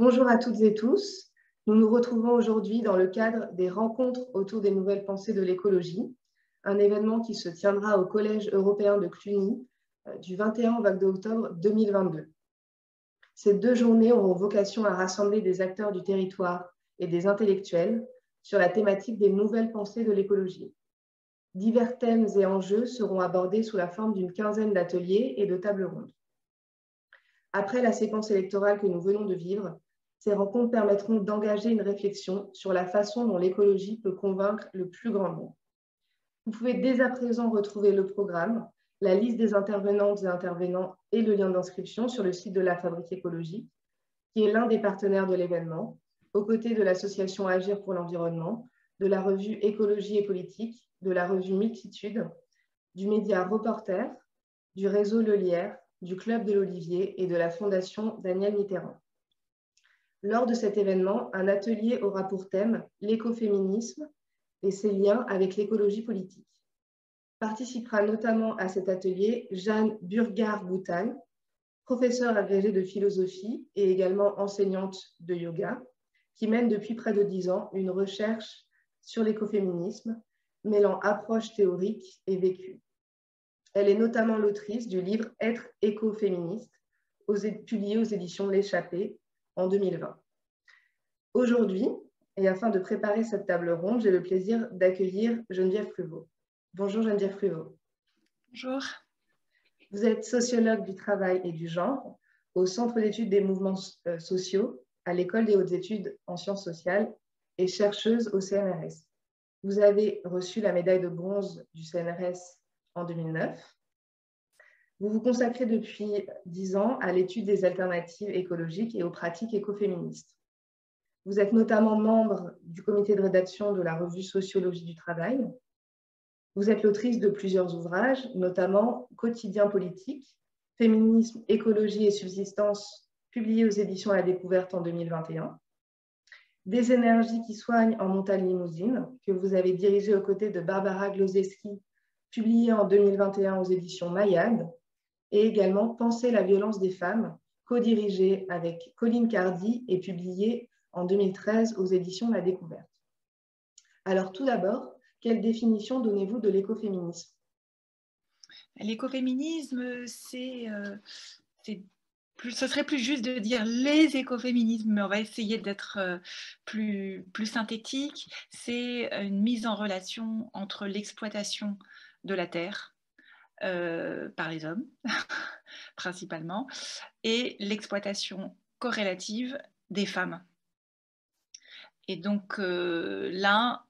Bonjour à toutes et tous. Nous nous retrouvons aujourd'hui dans le cadre des rencontres autour des nouvelles pensées de l'écologie, un événement qui se tiendra au Collège européen de Cluny euh, du 21 au 22 octobre 2022. Ces deux journées auront vocation à rassembler des acteurs du territoire et des intellectuels sur la thématique des nouvelles pensées de l'écologie. Divers thèmes et enjeux seront abordés sous la forme d'une quinzaine d'ateliers et de tables rondes. Après la séquence électorale que nous venons de vivre, ces rencontres permettront d'engager une réflexion sur la façon dont l'écologie peut convaincre le plus grand nombre. Vous pouvez dès à présent retrouver le programme, la liste des intervenantes et intervenants et le lien d'inscription sur le site de la Fabrique écologique, qui est l'un des partenaires de l'événement, aux côtés de l'association Agir pour l'environnement, de la revue Écologie et politique, de la revue Multitude, du média Reporter, du réseau Le Lierre, du Club de l'Olivier et de la Fondation Daniel Mitterrand. Lors de cet événement, un atelier aura pour thème l'écoféminisme et ses liens avec l'écologie politique. Participera notamment à cet atelier Jeanne Burgard-Boutal, professeure agrégée de philosophie et également enseignante de yoga, qui mène depuis près de dix ans une recherche sur l'écoféminisme, mêlant approche théorique et vécue. Elle est notamment l'autrice du livre Être écoféministe, publié aux éditions L'échappée en 2020. Aujourd'hui, et afin de préparer cette table ronde, j'ai le plaisir d'accueillir Geneviève Pruvot. Bonjour Geneviève Pruvot. Bonjour. Vous êtes sociologue du travail et du genre au Centre d'études des mouvements euh, sociaux à l'École des hautes études en sciences sociales et chercheuse au CNRS. Vous avez reçu la médaille de bronze du CNRS en 2009. Vous vous consacrez depuis dix ans à l'étude des alternatives écologiques et aux pratiques écoféministes. Vous êtes notamment membre du comité de rédaction de la revue Sociologie du travail. Vous êtes l'autrice de plusieurs ouvrages, notamment Quotidien politique, Féminisme, écologie et subsistance, publié aux éditions La Découverte en 2021. Des énergies qui soignent en montagne limousine, que vous avez dirigé aux côtés de Barbara Glozeski publié en 2021 aux éditions Mayad, et également Penser la violence des femmes, co-dirigé avec Colline Cardi et publié en 2013 aux éditions La Découverte. Alors tout d'abord, quelle définition donnez-vous de l'écoféminisme? L'écoféminisme, c'est, euh, ce serait plus juste de dire les écoféminismes, mais on va essayer d'être euh, plus, plus synthétique. C'est une mise en relation entre l'exploitation de la terre par les hommes, principalement, et l'exploitation corrélative des femmes. Et donc euh, l'un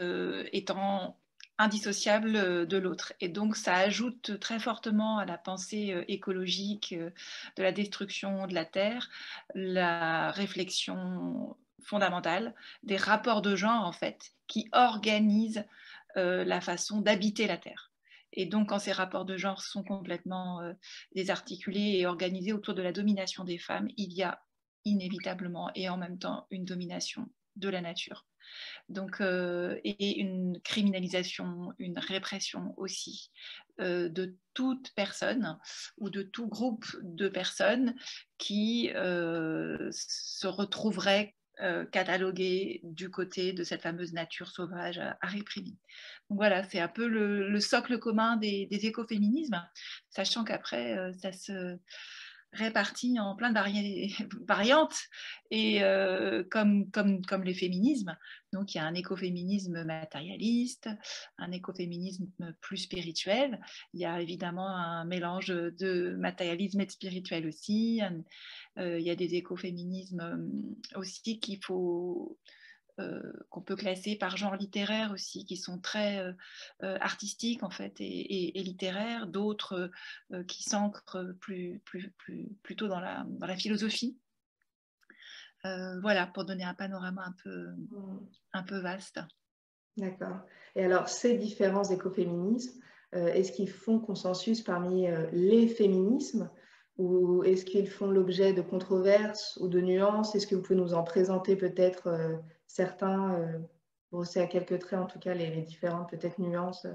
euh, étant indissociable de l'autre. Et donc ça ajoute très fortement à la pensée écologique de la destruction de la Terre, la réflexion fondamentale des rapports de genre, en fait, qui organisent euh, la façon d'habiter la Terre. Et donc, quand ces rapports de genre sont complètement euh, désarticulés et organisés autour de la domination des femmes, il y a inévitablement et en même temps une domination de la nature. Donc, euh, et une criminalisation, une répression aussi de toute personne ou de tout groupe de personnes qui se retrouveraient euh, du côté de cette fameuse nature sauvage à, réprimer. Donc voilà, c'est un peu le, socle commun des, écoféminismes, sachant qu'après, euh, ça se répartit en plein de variantes, et euh, comme, comme, comme les féminismes. Donc il y a un écoféminisme matérialiste, un écoféminisme plus spirituel. Il y a évidemment un mélange de matérialisme et de spirituel aussi. Euh, il y a des écoféminismes euh, aussi qu'il faut qu'on peut classer par genre littéraire aussi, qui sont très artistiques en fait et, littéraires, d'autres qui s'ancrent plus, plus, plus, plutôt dans la, dans la philosophie. voilà, pour donner un panorama un peu, un peu vaste. D'accord. Et alors, ces différents écoféminismes, est-ce qu'ils font consensus parmi les féminismes ou est-ce qu'ils font l'objet de controverses ou de nuances? Est-ce que vous pouvez nous en présenter peut-être euh, certains, euh, brosser à quelques traits en tout cas les, différentes peut-être nuances euh?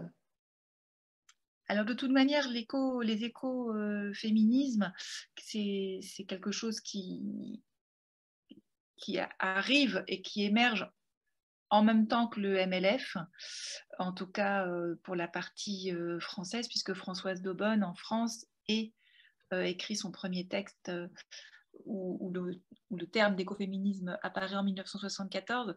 alors de toute manière, les écoféminismes, c'est, c'est quelque chose qui, arrive et qui émerge en même temps que le MLF, en tout cas pour la partie française, puisque Françoise Daubonne en France ait écrit son premier texte où, le, terme d'écoféminisme apparaît en 1974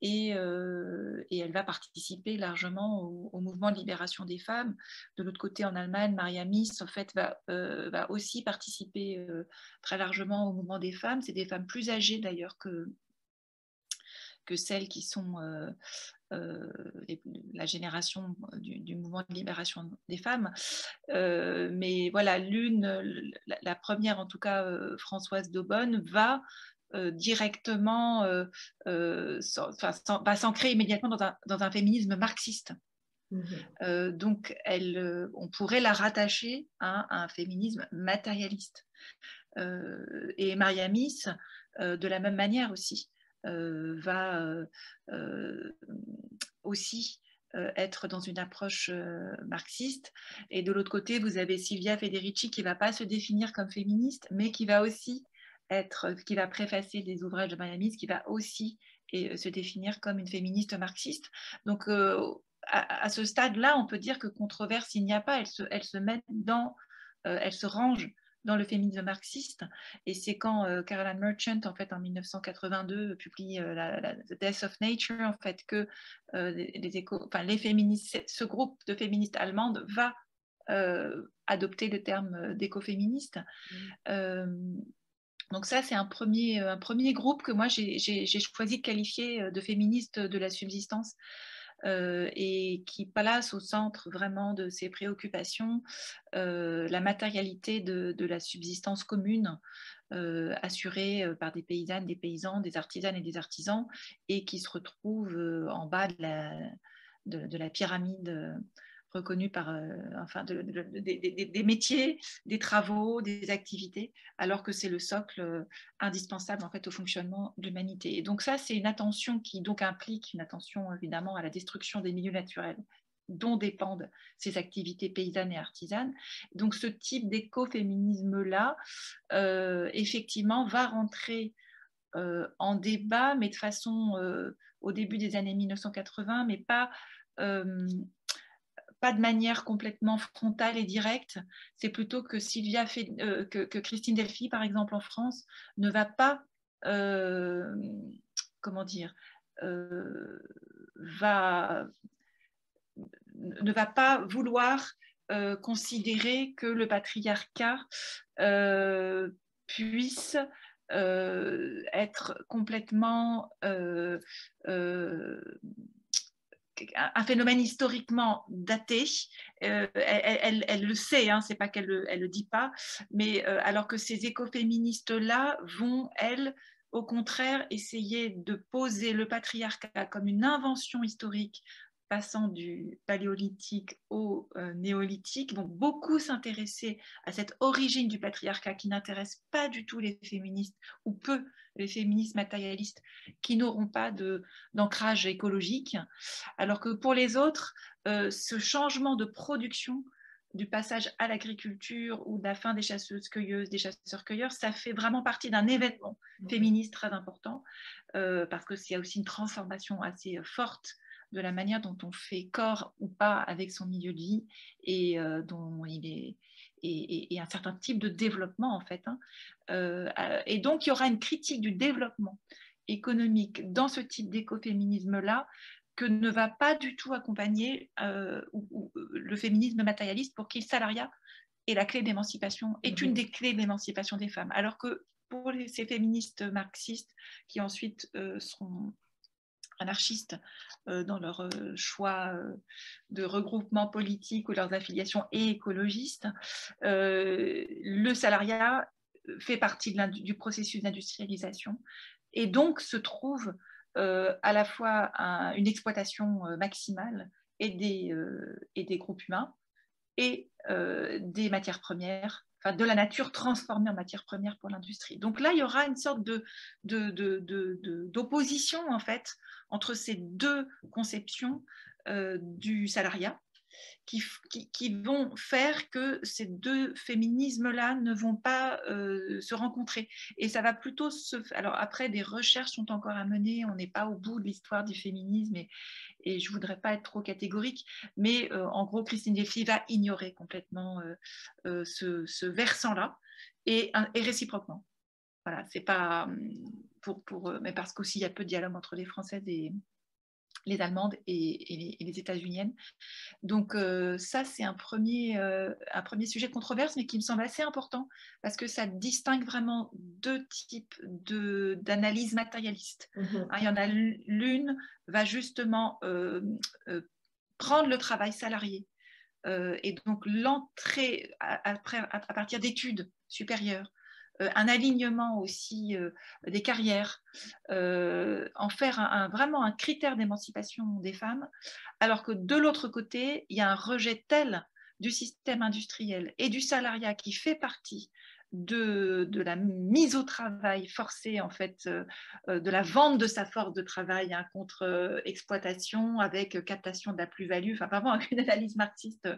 et, euh, et, elle va participer largement au, mouvement de libération des femmes. De l'autre côté, en Allemagne, Maria Mies en fait, va, euh, aussi participer euh, très largement au mouvement des femmes. C'est des femmes plus âgées d'ailleurs que celles qui sont euh, la génération du, mouvement de libération des femmes. Euh, mais voilà, l'une, la, première en tout cas, euh, Françoise Daubonne, va directement, va s'ancrer immédiatement dans un, féminisme marxiste. Mmh donc, elle, on pourrait la rattacher à un féminisme matérialiste. et Maria Miss, de la même manière aussi. Euh, va euh, euh, aussi être dans une approche marxiste. Et de l'autre côté, vous avez Silvia Federici qui ne va pas se définir comme féministe, mais qui va aussi être, qui va préfacer des ouvrages de Miami, qui va aussi se définir comme une féministe marxiste. Donc, à, ce stade-là, on peut dire que controverse, il n'y a pas. Elle se, elle se met dans, elle se range dans le féminisme marxiste. Et c'est quand euh, Caroline Merchant, en fait, en 1982, publie euh, la, The Death of Nature, en fait, que euh, les, éco, enfin, les féministes, ce groupe de féministes allemandes va adopter le terme d'écoféministe. Mmh. donc ça, c'est un premier, un premier groupe que moi, j'ai choisi de qualifier de féministe de la subsistance. Euh, et qui place au centre vraiment de ses préoccupations euh, la matérialité de, la subsistance commune euh, assurée par des paysannes, des paysans, des artisanes et des artisans et qui se retrouve en bas de la, de la pyramide reconnus par euh, enfin, des métiers, des travaux, des activités, alors que c'est le socle euh, indispensable en fait au fonctionnement de l'humanité. Et donc ça, c'est une attention qui donc implique une attention évidemment à la destruction des milieux naturels dont dépendent ces activités paysannes et artisanes. Donc ce type d'écoféminisme-là, euh, effectivement, va rentrer en débat, mais de façon au début des années 1980, mais pas pas de manière complètement frontale et directe. C'est plutôt que Sylvia fait, euh, que, Christine Delphi, par exemple, en France, ne va pas, euh, comment dire, euh, va, ne va pas vouloir considérer que le patriarcat puisse être complètement un phénomène historiquement daté. Euh, elle, le sait, hein, c'est pas qu'elle le, le dit pas, mais euh, alors que ces écoféministes-là vont, elles, au contraire, essayer de poser le patriarcat comme une invention historique passant du paléolithique au euh, néolithique, vont beaucoup s'intéresser à cette origine du patriarcat qui n'intéresse pas du tout les féministes, ou peu les féministes matérialistes, qui n'auront pas d'ancrage écologique, alors que pour les autres, euh, ce changement de production du passage à l'agriculture ou de la fin des chasseuses-cueilleuses, des chasseurs-cueilleurs, ça fait vraiment partie d'un événement féministe très important, euh, parce que c'est aussi une transformation assez forte de la manière dont on fait corps ou pas avec son milieu de vie et euh, dont il est et, un certain type de développement en fait. Hein. Euh, et donc il y aura une critique du développement économique dans ce type d'écoféminisme là que ne va pas du tout accompagner euh, le féminisme matérialiste pour qui le salariat est la clé d'émancipation, est une des clés d'émancipation des femmes. Alors que pour ces féministes marxistes qui ensuite seront anarchistes euh, dans leur euh, choix euh, de regroupement politique ou leurs affiliations et écologistes, le salariat fait partie du processus d'industrialisation. Et donc se trouve à la fois une exploitation maximale et des, et des groupes humains et des matières premières de la nature transformée en matière première pour l'industrie. Donc là, il y aura une sorte de, d'opposition en fait entre ces deux conceptions euh, du salariat qui, vont faire que ces deux féminismes-là ne vont pas euh, se rencontrer. Et ça va plutôt se... Alors après, des recherches sont encore à mener, on n'est pas au bout de l'histoire du féminisme et, je ne voudrais pas être trop catégorique, mais euh, en gros, Christine Delphi va ignorer complètement euh, ce, versant-là et, réciproquement. Voilà, c'est pas pour, pour mais parce qu'aussi il y a peu de dialogue entre les Françaises et, les Allemandes et, les, États-Uniennes. Donc euh, ça, c'est un premier, euh, un premier sujet de controverse, mais qui me semble assez important parce que ça distingue vraiment deux types d'analyse matérialiste. Mm-hmm. Hein, il y en a l'une va justement euh, prendre le travail salarié et donc l'entrée à, à, partir d'études supérieures un alignement aussi euh, des carrières, euh, en faire vraiment un critère d'émancipation des femmes, alors que de l'autre côté, il y a un rejet tel du système industriel et du salariat qui fait partie de, la mise au travail forcée, en fait, euh, euh, de la vente de sa force de travail hein, contre euh, exploitation avec captation de la plus-value, enfin, vraiment une analyse marxiste.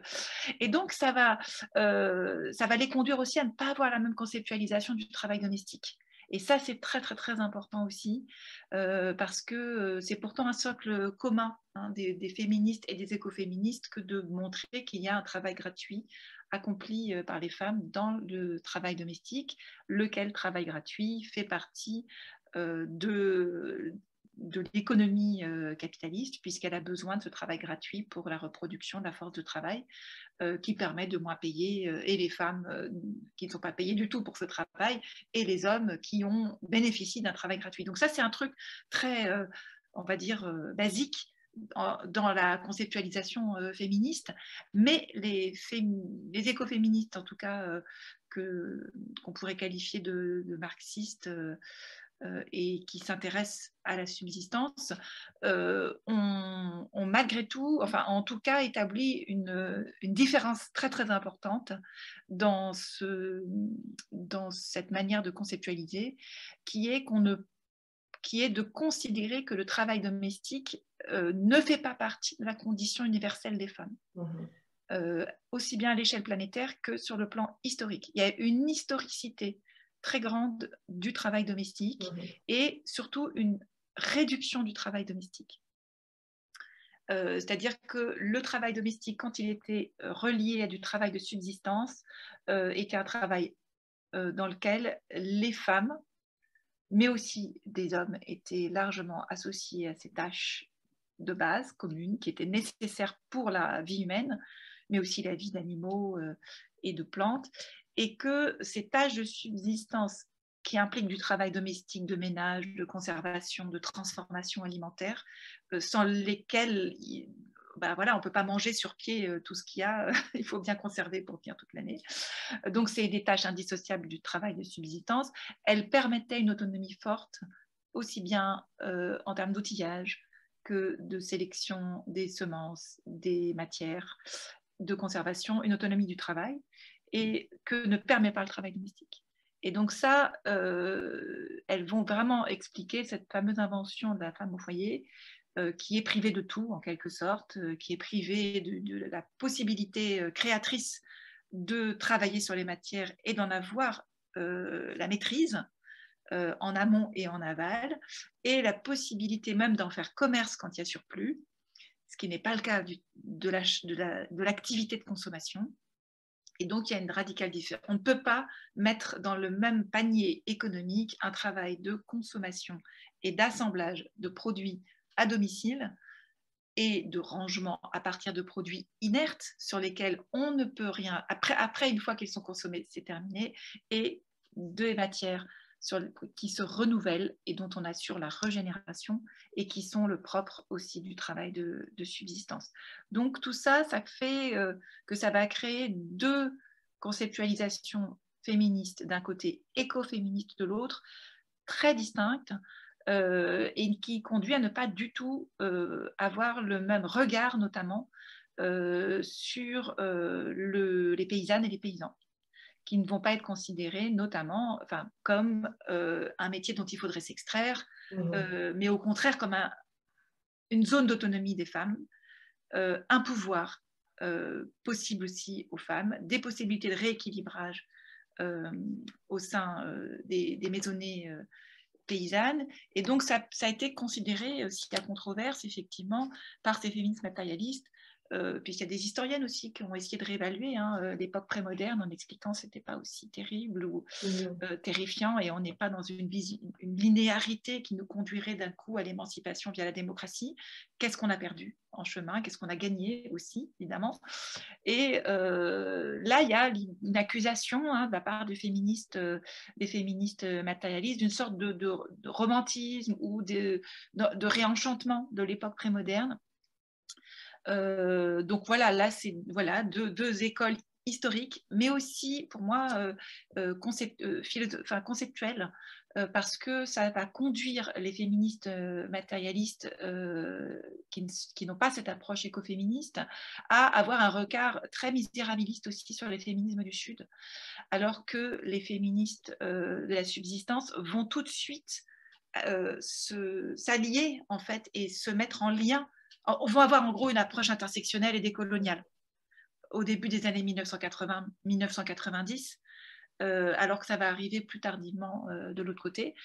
Et donc, ça va, ça va les conduire aussi à ne pas avoir la même conceptualisation du travail domestique. Et ça, c'est très, très, très important aussi, parce que c'est pourtant un socle commun hein, des, féministes et des écoféministes que de montrer qu'il y a un travail gratuit accompli euh, par les femmes dans le travail domestique, lequel travail gratuit fait partie euh, de, de l'économie euh, capitaliste, puisqu'elle a besoin de ce travail gratuit pour la reproduction de la force de travail, qui permet de moins payer, et les femmes qui ne sont pas payées du tout pour ce travail, et les hommes qui ont bénéficié d'un travail gratuit. Donc ça, c'est un truc très, on va dire, basique dans la conceptualisation euh, féministe, mais les, écoféministes, en tout cas, euh, qu'on pourrait qualifier de, marxistes euh, et qui s'intéressent à la subsistance, ont, malgré tout, enfin en tout cas, établi une, une, différence très très importante dans, ce, dans cette manière de conceptualiser, qui est qu'on ne qui est de considérer que le travail domestique euh, ne fait pas partie de la condition universelle des femmes, mhm. euh, aussi bien à l'échelle planétaire que sur le plan historique. Il y a une historicité très grande du travail domestique mhm. et surtout une réduction du travail domestique. Euh, c'est-à-dire que le travail domestique, quand il était relié à du travail de subsistance, était un travail dans lequel les femmes, mais aussi des hommes, étaient largement associés à ces tâches de base commune qui était nécessaire pour la vie humaine, mais aussi la vie d'animaux euh, et de plantes, et que ces tâches de subsistance qui impliquent du travail domestique, de ménage, de conservation, de transformation alimentaire, euh, sans lesquelles ben voilà, on ne peut pas manger sur pied euh, tout ce qu'il y a, il faut bien conserver pour tenir toute l'année. Donc, c'est des tâches indissociables du travail de subsistance. Elles permettaient une autonomie forte, aussi bien en termes d'outillage, que de sélection des semences, des matières, de conservation, une autonomie du travail, et que ne permet pas le travail domestique. Et donc ça, euh, elles vont vraiment expliquer cette fameuse invention de la femme au foyer, euh, qui est privée de tout, en quelque sorte, euh, qui est privée de, la possibilité créatrice de travailler sur les matières et d'en avoir la maîtrise, en amont et en aval, et la possibilité même d'en faire commerce quand il y a surplus, ce qui n'est pas le cas de l'activité de consommation. Et donc, il y a une radicale différence. On ne peut pas mettre dans le même panier économique un travail de consommation et d'assemblage de produits à domicile et de rangement à partir de produits inertes sur lesquels on ne peut rien. Après, une fois qu'ils sont consommés, c'est terminé. Et des matières qui se renouvellent et dont on assure la régénération et qui sont le propre aussi du travail de, subsistance. Donc tout ça, ça fait euh, que ça va créer deux conceptualisations féministes d'un côté, écoféministes de l'autre, très distinctes. Euh, et qui conduit à ne pas du tout euh, avoir le même regard, notamment sur les paysannes et les paysans qui ne vont pas être considérés notamment enfin, comme euh, un métier dont il faudrait s'extraire, mmh. euh, mais au contraire comme une zone d'autonomie des femmes, euh, un pouvoir possibles aussi aux femmes, des possibilités de rééquilibrage au sein des, des maisonnées paysanne. Et donc, ça, ça, a été considéré, aussi à controverse, effectivement, par ces féministes matérialistes, euh, puisqu'il y a des historiennes aussi qui ont essayé de réévaluer hein, euh, l'époque prémoderne en expliquant que ce n'était pas aussi terrible ou mmh. euh, terrifiant et on n'est pas dans une, une, linéarité qui nous conduirait d'un coup à l'émancipation via la démocratie. Qu'est-ce qu'on a perdu en chemin? Qu'est-ce qu'on a gagné aussi, évidemment? Et là, il y a une accusation hein, de la part des féministes, des féministes matérialistes d'une sorte de, de, romantisme ou de, de réenchantement de l'époque prémoderne euh, donc voilà, là, c'est voilà, deux, écoles historiques, mais aussi pour moi euh, euh, enfin, conceptuelles, parce que ça va conduire les féministes matérialistes qui, n'ont pas cette approche écoféministe à avoir un regard très misérabiliste aussi sur les féminismes du Sud, alors que les féministes de la subsistance vont tout de suite s'allier en fait et se mettre en lien on va avoir en gros une approche intersectionnelle et décoloniale. Au début des années 1980-1990, euh, alors que ça va arriver plus tardivement euh, de l'autre côté,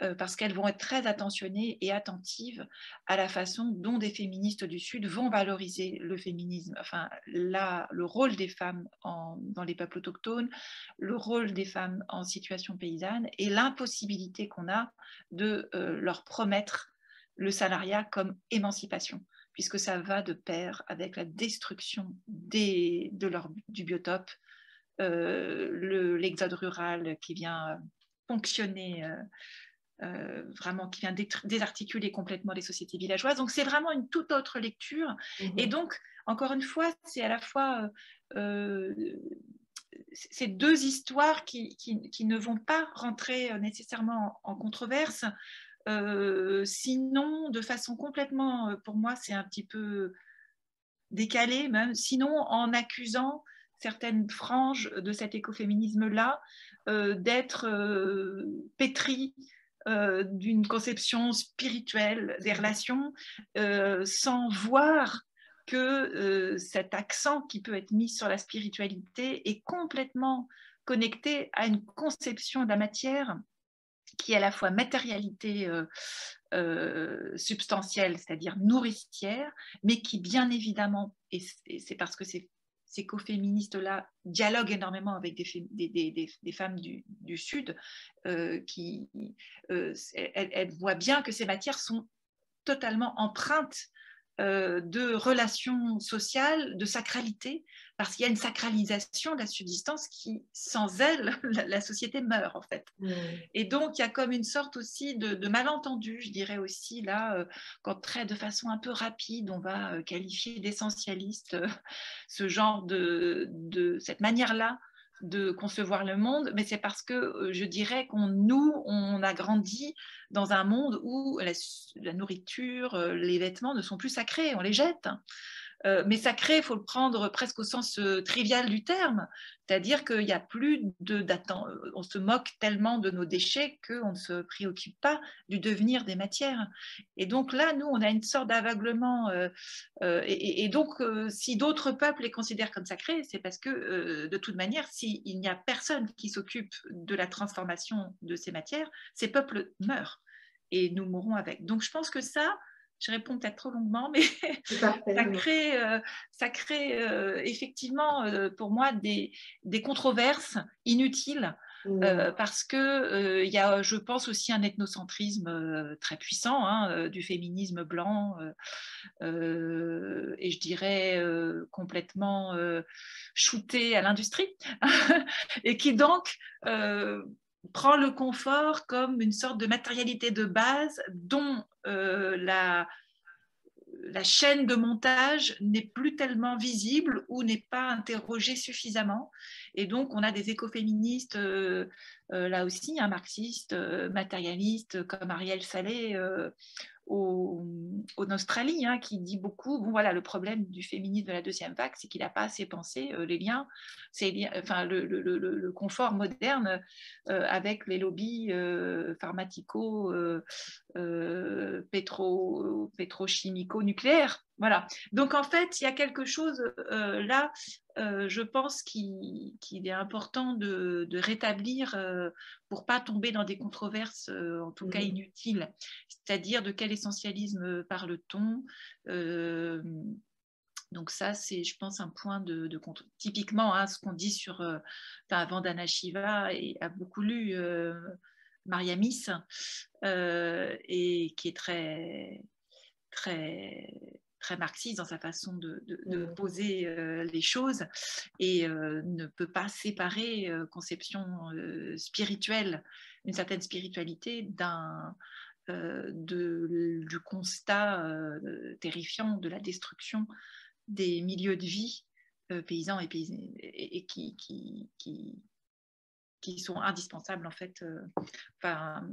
euh, parce qu'elles vont être très attentionnées et attentives à la façon dont des féministes du Sud vont valoriser le féminisme, enfin le rôle des femmes dans les peuples autochtones, le rôle des femmes en situation paysanne et l'impossibilité qu'on a de leur promettre le salariat comme émancipation puisque ça va de pair avec la destruction des, de leur, du biotope, euh, l'exode rural qui vient ponctionner, euh, euh, vraiment, qui vient désarticuler complètement les sociétés villageoises. Donc c'est vraiment une toute autre lecture. Et mhm. donc, encore une fois, c'est à la fois ces deux histoires qui, qui, qui, ne vont pas rentrer nécessairement en controverse, euh, sinon, de façon complètement, euh, pour moi, c'est un petit peu décalé même, sinon en accusant certaines franges de cet écoféminisme-là euh, d'être pétries d'une conception spirituelle des relations, sans voir que cet accent qui peut être mis sur la spiritualité est complètement connecté à une conception de la matière qui est à la fois matérialité euh, euh, substantielle, c'est-à-dire nourricière, mais qui bien évidemment, et c'est parce que ces, ces féministes-là dialoguent énormément avec des, femmes du, Sud, euh, qui, elles, voient bien que ces matières sont totalement empreintes de relations sociales, de sacralité, parce qu'il y a une sacralisation de la subsistance qui, sans elle, la, société meurt en fait. Et donc il y a comme une sorte aussi de, malentendu, je dirais aussi là, euh, quand très de façon un peu rapide, on va euh, qualifier d'essentialiste ce genre de, de cette manière-là de concevoir le monde, mais c'est parce que euh, je dirais qu'on nous, on a grandi dans un monde où la, nourriture, euh, les vêtements ne sont plus sacrés, on les jette. Euh, mais sacré, il faut le prendre presque au sens euh, trivial du terme, c'est-à-dire qu'il n'y a plus de euh, on se moque tellement de nos déchets qu'on ne se préoccupe pas du devenir des matières. Et donc là, nous, on a une sorte d'aveuglement. et, donc, si d'autres peuples les considèrent comme sacrés, c'est parce que, de toute manière, s'il n'y a personne qui s'occupe de la transformation de ces matières, ces peuples meurent et nous mourrons avec. Donc, je pense que ça, je réponds peut-être trop longuement, mais ça crée, euh, ça crée euh, effectivement euh, pour moi des, des controverses inutiles. Mmh. parce que il y a, je pense aussi un ethnocentrisme très puissant hein, du féminisme blanc et je dirais complètement shooté à l'industrie et qui donc prend le confort comme une sorte de matérialité de base dont euh, la, chaîne de montage n'est plus tellement visible ou n'est pas interrogée suffisamment. Et donc, on a des écoféministes, euh, là aussi, un marxiste, matérialiste comme Ariel Salé, en Australie, hein, qui dit beaucoup, voilà, le problème du féminisme de la deuxième vague, c'est qu'il n'a pas assez pensé euh, les liens, enfin, le, confort moderne euh, avec les lobbies euh, pharmacico, pétro, pétrochimico-nucléaires. Voilà. Donc en fait, il y a quelque chose euh, là, euh, je pense qu'il est important de, rétablir euh, pour pas tomber dans des controverses, en tout cas mmh. inutiles. C'est-à-dire de quel essentialisme parle-t-on donc ça, c'est, je pense, un point de, de Typiquement, hein, ce qu'on dit sur, enfin, Vandana Shiva et a beaucoup lu Mariamis et qui est très, très très marxiste dans sa façon de, mmh. poser euh, les choses et euh, ne peut pas séparer euh, conception spirituelle, une certaine spiritualité d'un du constat terrifiant de la destruction des milieux de vie paysans et, et, qui, qui, qui, qui sont indispensables en fait, enfin,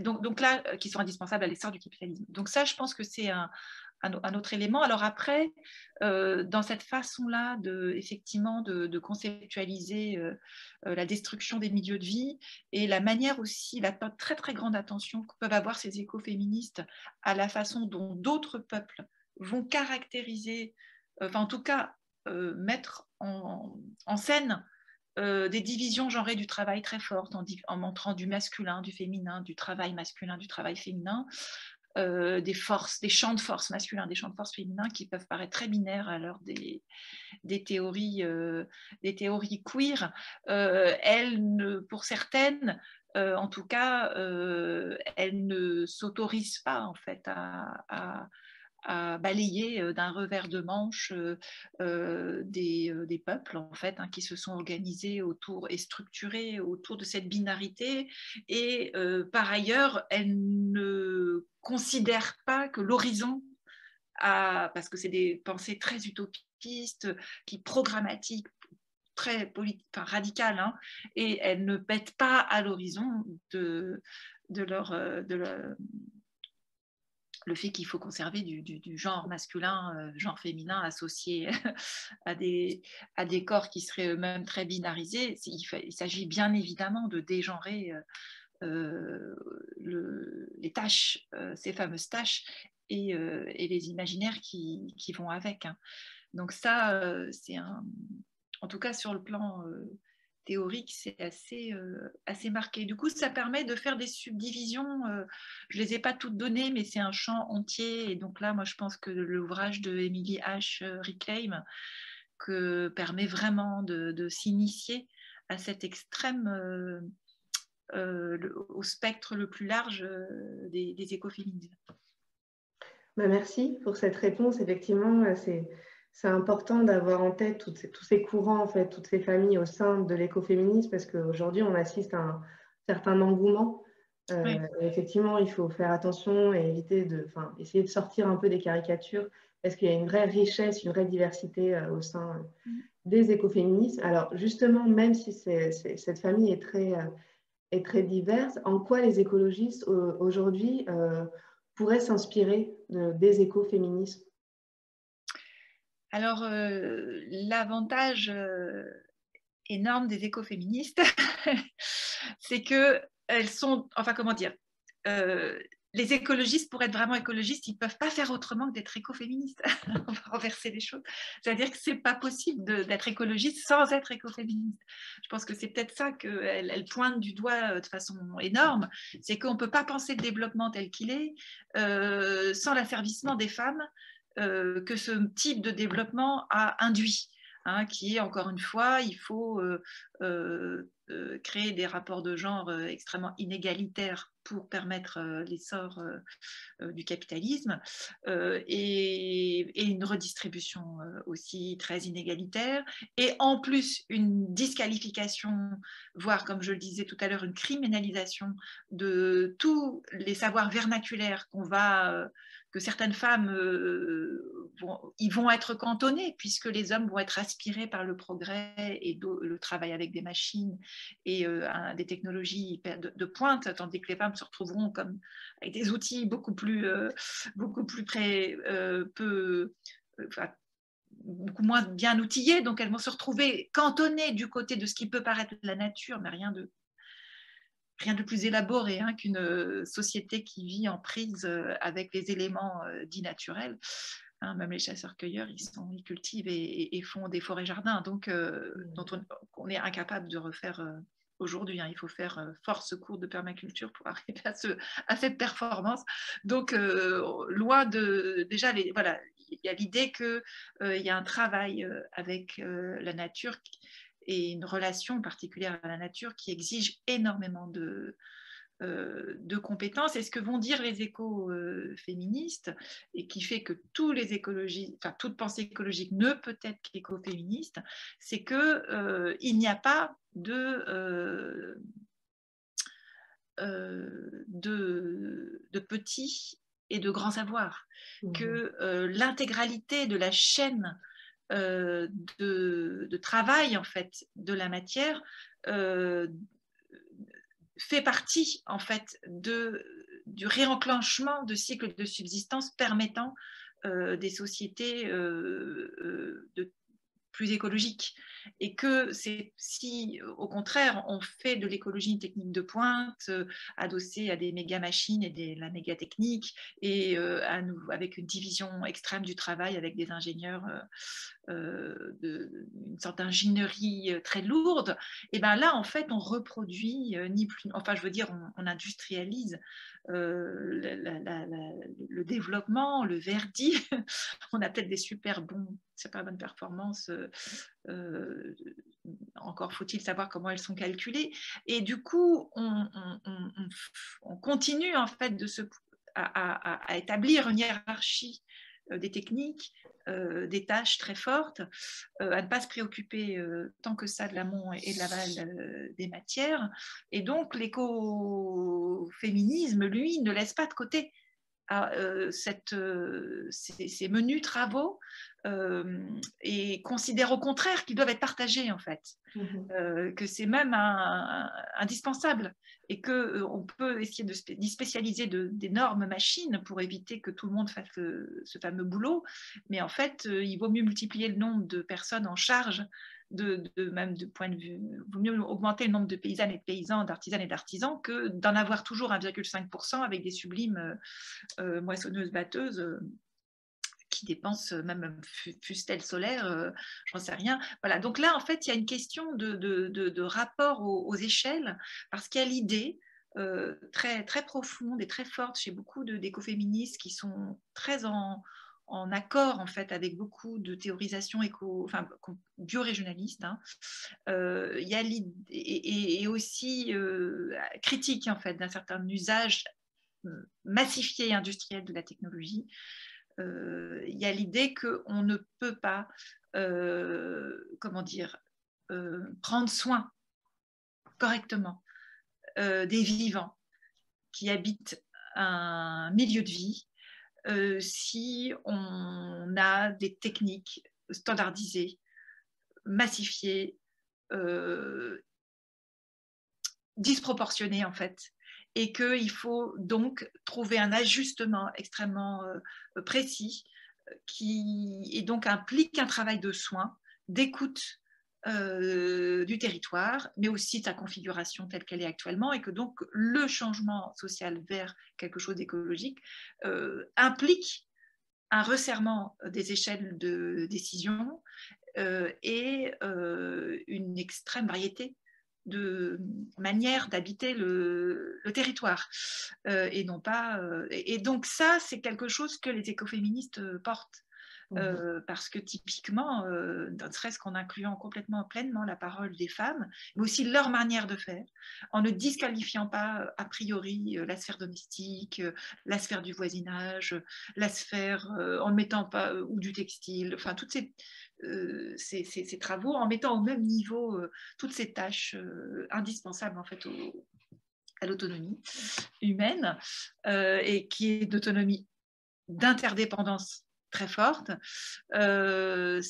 donc, donc là, qui sont indispensables à l'essor du capitalisme. Donc ça, je pense que c'est un, un, autre élément. Alors après, euh, dans cette façon-là de, effectivement, de, conceptualiser euh, euh, la destruction des milieux de vie et la manière aussi, la très très grande attention que peuvent avoir ces écoféministes à la façon dont d'autres peuples vont caractériser, enfin en tout cas mettre en, scène des divisions genrées du travail très fortes, en, en, montrant du masculin, du féminin, du travail masculin, du travail féminin, euh, des forces, des champs de force masculins, des champs de force féminins qui peuvent paraître très binaires à l'heure des, théories, euh, des théories queer. Euh, elles, pour certaines, en tout cas, elles ne s'autorisent pas en fait à balayer euh, d'un revers de manche des, peuples en fait hein, qui se sont organisés autour et structurés autour de cette binarité et par ailleurs elles ne considèrent pas que l'horizon parce que c'est des pensées très utopistes qui programmatiques très enfin, radicales hein, et elles ne pètent pas à l'horizon de, de leur le fait qu'il faut conserver du, genre masculin, euh, genre féminin associé à des, à des corps qui seraient eux-mêmes très binarisés. Il, s'agit bien évidemment de dégenrer euh, euh, les tâches, ces fameuses tâches, et, les imaginaires qui, vont avec. Hein. Donc ça, c'est un... En tout cas, sur le plan théorique, c'est assez, euh, assez marqué. Du coup, ça permet de faire des subdivisions. Euh, je ne les ai pas toutes données, mais c'est un champ entier. Et donc là, moi, je pense que l'ouvrage de Emily H. Euh, Reclaim que permet vraiment de, s'initier à cet extrême, au spectre le plus large des, des écoféminismes. Bah, merci pour cette réponse. Effectivement, c'est c'est important d'avoir en tête tous ces courants, en fait, toutes ces familles au sein de l'écoféminisme, parce qu'aujourd'hui, on assiste à un certain engouement. Euh, effectivement, il faut faire attention et éviter de, enfin, essayer de sortir un peu des caricatures, parce qu'il y a une vraie richesse, une vraie diversité euh, au sein euh, mm. des écoféminismes. Alors, justement, même si cette famille est très, est très diverse, en quoi les écologistes aujourd'hui pourraient s'inspirer des écoféminismes alors, euh, l'avantage euh, énorme des écoféministes, c'est que elles sont, enfin comment dire, euh, les écologistes, pour être vraiment écologistes, ils ne peuvent pas faire autrement que d'être écoféministes. On va renverser les choses. C'est-à-dire que ce n'est pas possible d'être écologiste sans être écoféministe. Je pense que c'est peut-être ça qu'elle elle pointe du doigt de façon énorme. C'est qu'on ne peut pas penser le développement tel qu'il est sans l'asservissement des femmes que ce type de développement a induit. Hein, qui est encore une fois, il faut euh, euh, créer des rapports de genre extrêmement inégalitaires pour permettre l'essor du capitalisme et, une redistribution aussi très inégalitaire et en plus une disqualification, voire comme je le disais tout à l'heure, une criminalisation de tous les savoirs vernaculaires qu'on va que certaines femmes euh, vont, vont être cantonnées puisque les hommes vont être aspirés par le progrès et le travail avec des machines et euh, des technologies de, pointe, tandis que les femmes se retrouveront comme avec des outils beaucoup plus, euh, beaucoup plus près, peu, beaucoup moins bien outillés, donc elles vont se retrouver cantonnées du côté de ce qui peut paraître la nature, mais rien de rien de plus élaboré hein, qu'une euh, société qui vit en prise euh, avec les éléments euh, dits naturels. Hein, même les chasseurs-cueilleurs, ils, ils cultivent et, font des forêts-jardins, donc mmh. dont on, est incapable de refaire aujourd'hui. Hein. il faut faire euh, force cours de permaculture pour arriver à, ce, à cette performance. Donc, euh, loin de. Déjà, voilà, il y a l'idée qu'il euh, y a un travail avec la nature et une relation particulière à la nature qui exige énormément de, euh, de compétences et ce que vont dire les écoféministes et qui fait que tous les écologistes, enfin toute pensée écologique ne peut être qu'écoféministe, c'est qu'il euh, n'y a pas de, euh, de, petits et de grands savoirs, mmh. que l'intégralité de la chaîne de, de, travail en fait de la matière fait partie en fait de, du réenclenchement de cycles de subsistance permettant euh, des sociétés euh, euh, de plus écologique. Et que c'est si, au contraire, on fait de l'écologie technique de pointe, euh, adossée à des méga machines et de la méga technique, et euh, à nous, avec une division extrême du travail avec des ingénieurs, euh, de, une sorte d'ingénierie très lourde, et bien là, en fait, on reproduit, ni plus, enfin, je veux dire, on, industrialise le développement, le verdi. on a peut-être des super bons, super bonnes performances euh, encore faut-il savoir comment elles sont calculées. Et du coup, on, continue en fait de se, à, établir une hiérarchie euh, des techniques, euh, des tâches très fortes, à ne pas se préoccuper tant que ça de l'amont et de l'aval des matières. Et donc l'écoféminisme, lui, ne laisse pas de côté cette, ces, menus travaux et considère au contraire qu'ils doivent être partagés en fait, mmh que c'est même indispensable et qu'on peut essayer d'y spécialiser d'énormes machines pour éviter que tout le monde fasse ce fameux boulot, mais en fait il vaut mieux multiplier le nombre de personnes en charge de, même de point de vue, vaut mieux augmenter le nombre de paysannes et de paysans, d'artisanes et d'artisans que d'en avoir toujours 1,5% avec des sublimes moissonneuses batteuses qui dépensent même fustel solaire, euh, j'en sais rien. Voilà, donc là, en fait, il y a une question de, rapport aux, échelles, parce qu'il y a l'idée euh, très, très profonde et très forte chez beaucoup d'écoféministes qui sont très en, accord en fait avec beaucoup de théorisations éco, enfin, biorégionalistes. Hein. Euh, y a et, aussi critique en fait d'un certain usage massifié et industriel de la technologie. Euh, il y a l'idée qu'on ne peut pas, euh, comment dire, euh, prendre soin correctement des vivants qui habitent un milieu de vie si on a des techniques standardisées, massifiées, disproportionnées en fait, et qu'il faut donc trouver un ajustement extrêmement euh, précis euh, qui implique un travail de soin, d'écoute euh, du territoire, mais aussi sa configuration telle qu'elle est actuellement, et que donc le changement social vers quelque chose d'écologique implique un resserrement des échelles de décision et une extrême variété de manière d'habiter le, territoire euh, et non pas euh, et, donc ça c'est quelque chose que les écoféministes euh, portent mmh parce que typiquement ne serait-ce qu'en incluant complètement pleinement la parole des femmes mais aussi leur manière de faire en ne disqualifiant pas a priori la sphère domestique la sphère du voisinage la sphère en mettant pas ou du textile enfin toutes ces euh, travaux en mettant au même niveau euh, toutes ces tâches euh, indispensables en fait à l'autonomie humaine et qui est d'autonomie d'interdépendance très forte, ça,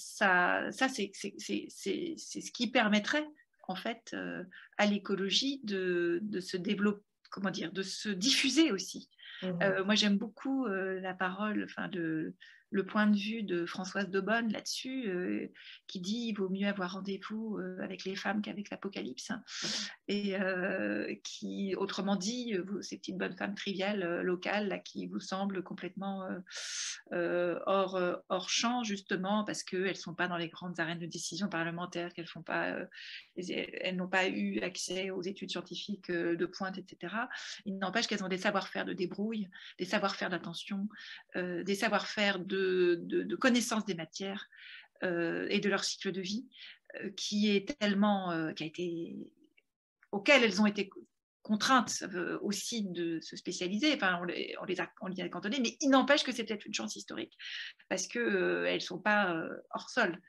ça c'est ce qui permettrait en fait à l'écologie de, de, se développer, comment dire, de se diffuser aussi. Mmh moi j'aime beaucoup la parole enfin, de le point de vue de Françoise de Bonne là-dessus, euh, qui dit il vaut mieux avoir rendez-vous euh, avec les femmes qu'avec l'Apocalypse. Et euh, qui, autrement dit, ces petites bonnes femmes triviales locales là, qui vous semblent complètement hors, hors champ, justement, parce qu'elles ne sont pas dans les grandes arènes de décision parlementaire, qu'elles font pas, elles n'ont pas eu accès aux études scientifiques de pointe, etc. Il n'empêche qu'elles ont des savoir-faire de débrouille, des savoir-faire d'attention, des savoir-faire de de, connaissance des matières euh, et de leur cycle de vie, euh, qui est tellement, euh, qui a été, auquel elles ont été contraintes aussi de se spécialiser. Enfin, on les, on les a, on a cantonnées, mais il n'empêche que c'est peut-être une chance historique parce que elles sont pas hors sol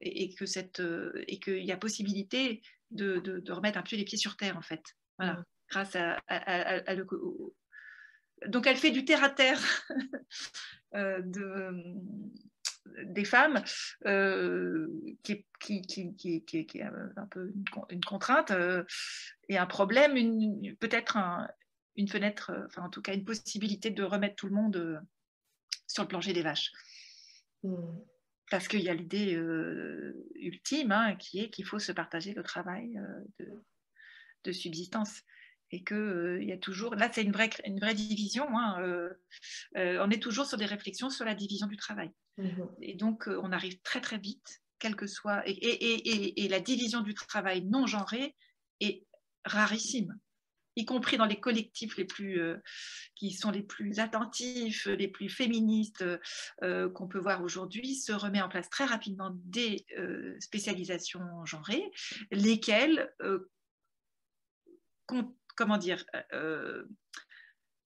et, que cette et qu'il y a possibilité de, de, remettre un peu les pieds sur terre en fait. Voilà, grâce à, à, le, donc elle fait du terre à terre euh, de, des femmes, euh, qui, qui, qui, qui, est un peu une, contrainte euh, et un problème, peut-être une fenêtre, enfin en tout cas une possibilité de remettre tout le monde sur le plancher des vaches. Hmm. Parce qu'il y a l'idée ultime hein, qui est qu'il faut se partager le travail de, de subsistance et qu'il euh, y a toujours, là c'est une vraie, une vraie division, hein, euh, euh, on est toujours sur des réflexions sur la division du travail. Mhm. Et donc on arrive très très vite, quel que soit, et, et, et, la division du travail non genré est rarissime y compris dans les collectifs les plus, qui sont les plus attentifs, les plus féministes qu'on peut voir aujourd'hui, se remet en place très rapidement des spécialisations genrées, lesquelles comment dire, euh, euh,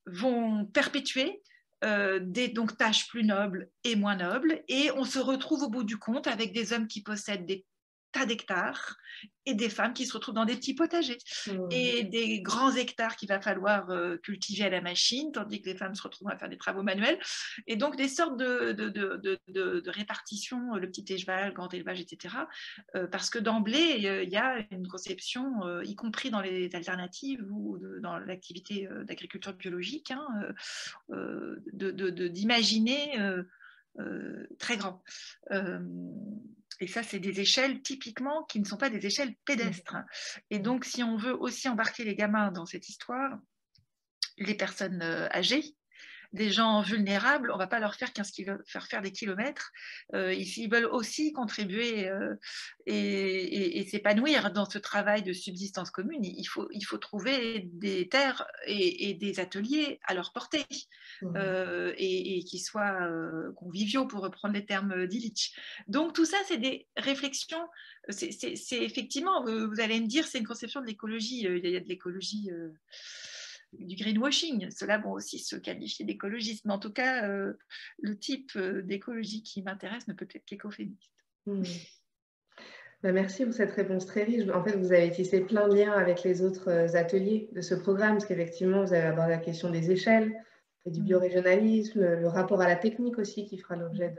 vont perpétuer euh, des donc, tâches plus nobles et moins nobles, et on se retrouve au bout du compte avec des hommes qui possèdent des d'hectares et des femmes qui se retrouvent dans des petits potagers mmh. et des grands hectares qu'il va falloir euh, cultiver à la machine, tandis que les femmes se retrouvent à faire des travaux manuels. Et donc des sortes de, de, de, de répartition, le petit élevage, le grand élevage, etc. Euh, parce que d'emblée, il y a une conception, euh, y compris dans les alternatives ou dans l'activité d'agriculture biologique, hein, d'imaginer très grand. Et ça, c'est des échelles typiquement qui ne sont pas des échelles pédestres. Et donc, si on veut aussi embarquer les gamins dans cette histoire, les personnes euh, âgées, des gens vulnérables, on ne va pas leur faire, 15 faire faire des kilomètres. Euh, ils veulent aussi contribuer euh, et, s'épanouir dans ce travail de subsistance commune. Il faut, il faut trouver des terres et, des ateliers à leur portée mmh. euh, et, qui soient conviviaux, pour reprendre les termes d'Illich. Donc tout ça, c'est des réflexions. C'est effectivement, vous, allez me dire, c'est une conception de l'écologie. Il y a de l'écologie du greenwashing. Cela vont aussi se qualifier d'écologistes. Mais en tout cas, euh, le type euh, d'écologie qui m'intéresse ne peut être qu'écoféministe. Hmm. Bah, merci pour cette réponse très riche. En fait, vous avez tissé plein de liens avec les autres euh, ateliers de ce programme, parce qu'effectivement, vous avez abordé la question des échelles, du hmm. biorégionalisme, le rapport à la technique aussi, qui fera l'objet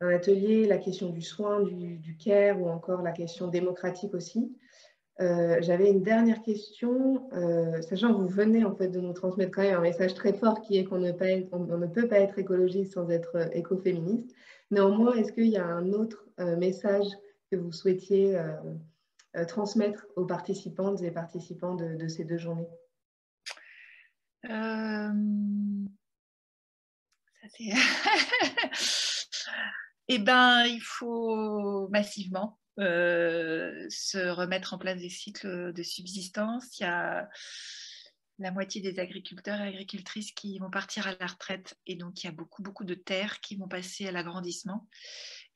d'un atelier, la question du soin, du, du, care, ou encore la question démocratique aussi. Euh, j'avais une dernière question, euh, sachant que vous venez en fait de nous transmettre quand même un message très fort qui est qu'on ne, peut pas être écologiste sans être euh, écoféministe. Néanmoins, est-ce qu'il y a un autre message que vous souhaitiez transmettre aux participantes et participants de, ces deux journées? Eh bien, il faut massivement se remettre en place des cycles de subsistance. Il y a la moitié des agriculteurs et agricultrices qui vont partir à la retraite. Et donc il y a beaucoup beaucoup de terres qui vont passer à l'agrandissement.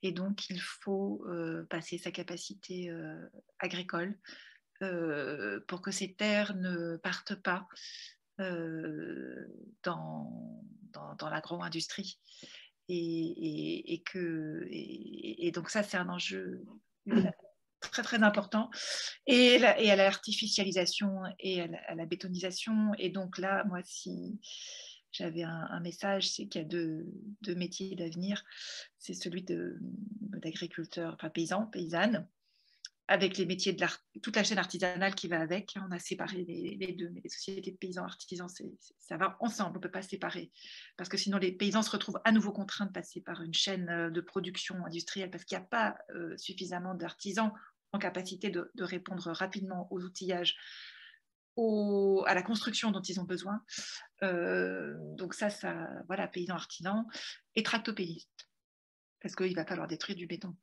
Et donc il faut euh, passer sa capacité euh, agricole pour que ces terres ne partent pas dans, dans, l'agro-industrie. Et, et, que et donc ça c'est un enjeu très très important, et, et à l'artificialisation et à la, bétonisation. Et donc là, moi, si j'avais un, message, c'est qu'il y a deux, deux métiers d'avenir. C'est celui d'agriculteur, enfin paysan, paysanne, avec les métiers de toute la chaîne artisanale qui va avec. On a séparé les, deux, mais les sociétés de paysans artisans, ça va ensemble, on ne peut pas séparer. Parce que sinon, les paysans se retrouvent à nouveau contraints de passer par une chaîne euh, de production industrielle parce qu'il n'y a pas euh, suffisamment d'artisans en capacité de, répondre rapidement aux outillages, à la construction dont ils ont besoin. Euh, donc ça, ça, voilà, paysans artisans et tractopéistes, parce qu'il va falloir détruire du béton.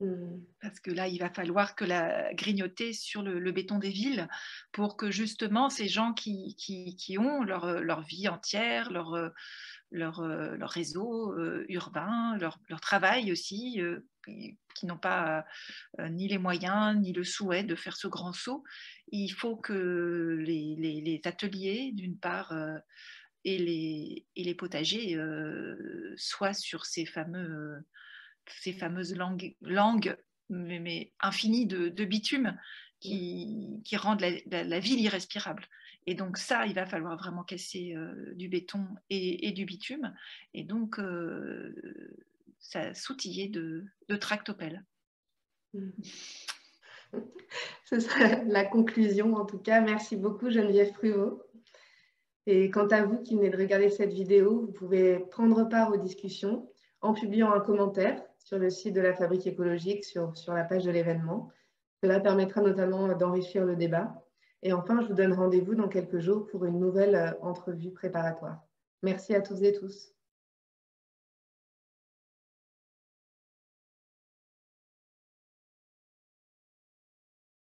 Mmh. Parce que là, il va falloir que la grignoter sur le, béton des villes pour que justement ces gens qui, qui, ont leur, leur, vie entière, leur, leur, leur réseau euh, urbain, leur, travail aussi, euh, qui, n'ont pas euh, ni les moyens ni le souhait de faire ce grand saut, il faut que les, les, les ateliers, d'une part, et, les, et les potagers soient sur ces fameux ces fameuses langues, langues mais, infinies de, bitume qui, rendent la, ville irrespirable. Et donc ça, il va falloir vraiment casser euh, du béton et, du bitume, et donc euh, ça s'outiller de, de tractopelles. Ce sera la conclusion en tout cas. Merci beaucoup Geneviève Pruvot. Et quant à vous qui venez de regarder cette vidéo, vous pouvez prendre part aux discussions en publiant un commentaire sur le site de la Fabrique écologique, sur, la page de l'événement. Cela permettra notamment d'enrichir le débat. Et enfin, je vous donne rendez-vous dans quelques jours pour une nouvelle euh, entrevue préparatoire. Merci à tous et tous.